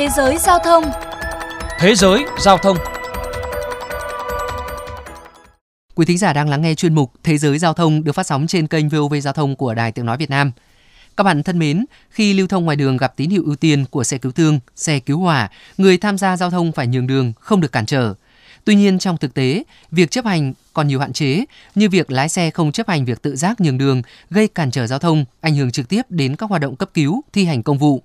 Thế giới giao thông Thế giới giao thông Quý thính giả đang lắng nghe chuyên mục Thế giới giao thông được phát sóng trên kênh VOV Giao thông của Đài Tiếng Nói Việt Nam. Các bạn thân mến, khi lưu thông ngoài đường gặp tín hiệu ưu tiên của xe cứu thương, xe cứu hỏa, người tham gia giao thông phải nhường đường, không được cản trở. Tuy nhiên trong thực tế, việc chấp hành còn nhiều hạn chế, như việc lái xe không chấp hành việc tự giác nhường đường gây cản trở giao thông, ảnh hưởng trực tiếp đến các hoạt động cấp cứu, thi hành công vụ.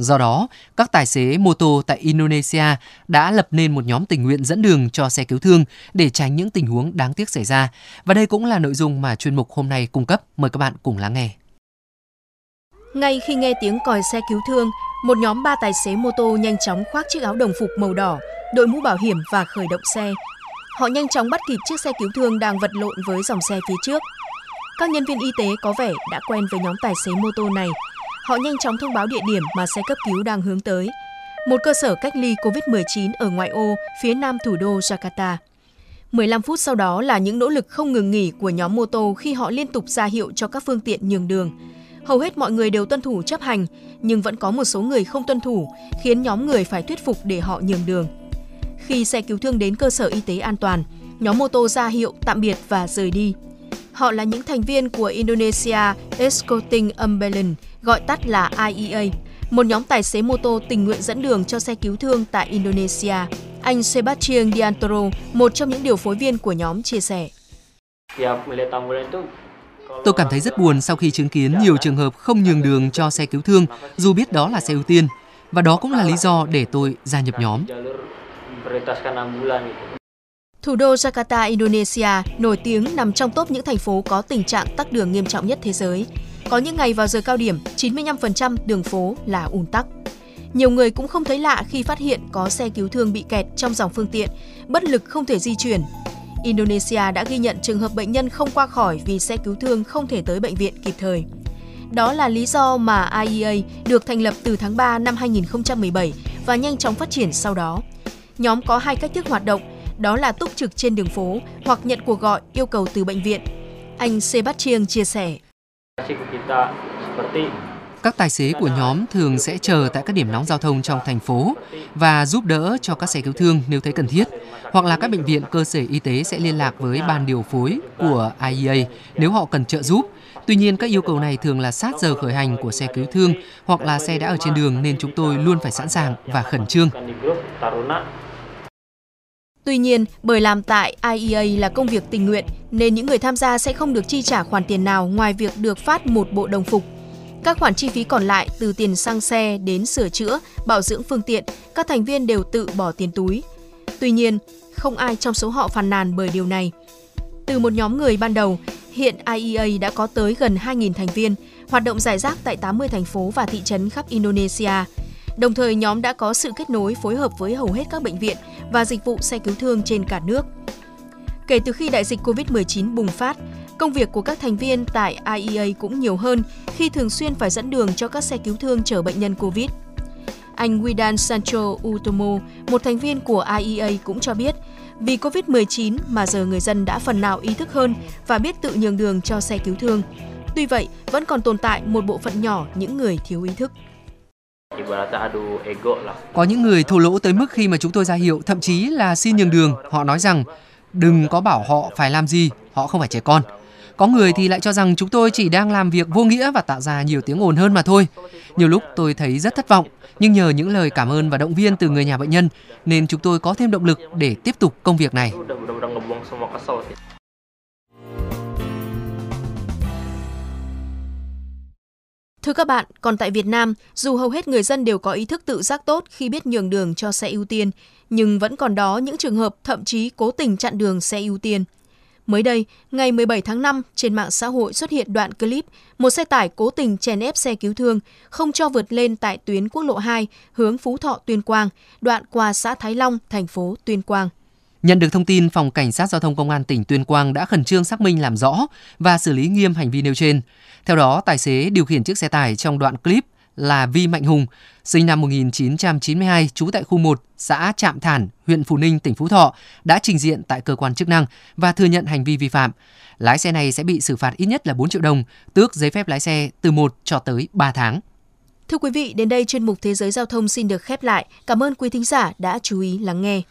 Do đó, các tài xế mô tô tại Indonesia đã lập nên một nhóm tình nguyện dẫn đường cho xe cứu thương để tránh những tình huống đáng tiếc xảy ra. Và đây cũng là nội dung mà chuyên mục hôm nay cung cấp. Mời các bạn cùng lắng nghe. Ngay khi nghe tiếng còi xe cứu thương, một nhóm ba tài xế mô tô nhanh chóng khoác chiếc áo đồng phục màu đỏ, đội mũ bảo hiểm và khởi động xe. Họ nhanh chóng bắt kịp chiếc xe cứu thương đang vật lộn với dòng xe phía trước. Các nhân viên y tế có vẻ đã quen với nhóm tài xế mô tô này. Họ nhanh chóng thông báo địa điểm mà xe cấp cứu đang hướng tới. Một cơ sở cách ly COVID-19 ở ngoại ô phía nam thủ đô Jakarta. 15 phút sau đó là những nỗ lực không ngừng nghỉ của nhóm mô tô khi họ liên tục ra hiệu cho các phương tiện nhường đường. Hầu hết mọi người đều tuân thủ chấp hành, nhưng vẫn có một số người không tuân thủ, khiến nhóm người phải thuyết phục để họ nhường đường. Khi xe cứu thương đến cơ sở y tế an toàn, nhóm mô tô ra hiệu tạm biệt và rời đi. Họ là những thành viên của Indonesia Escorting Umbrella, gọi tắt là IEA, một nhóm tài xế mô tô tình nguyện dẫn đường cho xe cứu thương tại Indonesia. Anh Sebastian Diantoro, một trong những điều phối viên của nhóm, chia sẻ. Tôi cảm thấy rất buồn sau khi chứng kiến nhiều trường hợp không nhường đường cho xe cứu thương dù biết đó là xe ưu tiên. Và đó cũng là lý do để tôi gia nhập nhóm. Thủ đô Jakarta, Indonesia nổi tiếng nằm trong top những thành phố có tình trạng tắc đường nghiêm trọng nhất thế giới. Có những ngày vào giờ cao điểm, 95% đường phố là ùn tắc. Nhiều người cũng không thấy lạ khi phát hiện có xe cứu thương bị kẹt trong dòng phương tiện, bất lực không thể di chuyển. Indonesia đã ghi nhận trường hợp bệnh nhân không qua khỏi vì xe cứu thương không thể tới bệnh viện kịp thời. Đó là lý do mà IEA được thành lập từ tháng 3 năm 2017 và nhanh chóng phát triển sau đó. Nhóm có hai cách thức hoạt động, đó là túc trực trên đường phố hoặc nhận cuộc gọi yêu cầu từ bệnh viện. Anh Sebastian chia sẻ. Các tài xế của nhóm thường sẽ chờ tại các điểm nóng giao thông trong thành phố và giúp đỡ cho các xe cứu thương nếu thấy cần thiết, hoặc là các bệnh viện cơ sở y tế sẽ liên lạc với ban điều phối của IEA nếu họ cần trợ giúp. Tuy nhiên, các yêu cầu này thường là sát giờ khởi hành của xe cứu thương hoặc là xe đã ở trên đường nên chúng tôi luôn phải sẵn sàng và khẩn trương. Tuy nhiên, bởi làm tại IEA là công việc tình nguyện nên những người tham gia sẽ không được chi trả khoản tiền nào ngoài việc được phát một bộ đồng phục. Các khoản chi phí còn lại từ tiền xăng xe đến sửa chữa, bảo dưỡng phương tiện, các thành viên đều tự bỏ tiền túi. Tuy nhiên, không ai trong số họ phàn nàn bởi điều này. Từ một nhóm người ban đầu, hiện IEA đã có tới gần 2.000 thành viên, hoạt động giải rác tại 80 thành phố và thị trấn khắp Indonesia. Đồng thời, nhóm đã có sự kết nối phối hợp với hầu hết các bệnh viện và dịch vụ xe cứu thương trên cả nước. Kể từ khi đại dịch COVID-19 bùng phát, công việc của các thành viên tại IEA cũng nhiều hơn khi thường xuyên phải dẫn đường cho các xe cứu thương chở bệnh nhân COVID. Anh Guidan Sancho Utomo, một thành viên của IEA cũng cho biết, vì COVID-19 mà giờ người dân đã phần nào ý thức hơn và biết tự nhường đường cho xe cứu thương. Tuy vậy, vẫn còn tồn tại một bộ phận nhỏ những người thiếu ý thức. Có những người thô lỗ tới mức khi mà chúng tôi ra hiệu, thậm chí là xin nhường đường, họ nói rằng đừng có bảo họ phải làm gì, họ không phải trẻ con. Có người thì lại cho rằng chúng tôi chỉ đang làm việc vô nghĩa và tạo ra nhiều tiếng ồn hơn mà thôi. Nhiều lúc tôi thấy rất thất vọng, nhưng nhờ những lời cảm ơn và động viên từ người nhà bệnh nhân nên chúng tôi có thêm động lực để tiếp tục công việc này. Thưa các bạn, còn tại Việt Nam, dù hầu hết người dân đều có ý thức tự giác tốt khi biết nhường đường cho xe ưu tiên, nhưng vẫn còn đó những trường hợp thậm chí cố tình chặn đường xe ưu tiên. Mới đây, ngày 17 tháng 5, trên mạng xã hội xuất hiện đoạn clip một xe tải cố tình chèn ép xe cứu thương, không cho vượt lên tại tuyến quốc lộ 2 hướng Phú Thọ Tuyên Quang, đoạn qua xã Thái Long, thành phố Tuyên Quang. Nhận được thông tin, Phòng Cảnh sát Giao thông Công an tỉnh Tuyên Quang đã khẩn trương xác minh làm rõ và xử lý nghiêm hành vi nêu trên. Theo đó, tài xế điều khiển chiếc xe tải trong đoạn clip là Vi Mạnh Hùng, sinh năm 1992, trú tại khu 1, xã Trạm Thản, huyện Phú Ninh, tỉnh Phú Thọ, đã trình diện tại cơ quan chức năng và thừa nhận hành vi vi phạm. Lái xe này sẽ bị xử phạt ít nhất là 4 triệu đồng, tước giấy phép lái xe từ 1 cho tới 3 tháng. Thưa quý vị, đến đây chuyên mục Thế giới Giao thông xin được khép lại. Cảm ơn quý thính giả đã chú ý lắng nghe.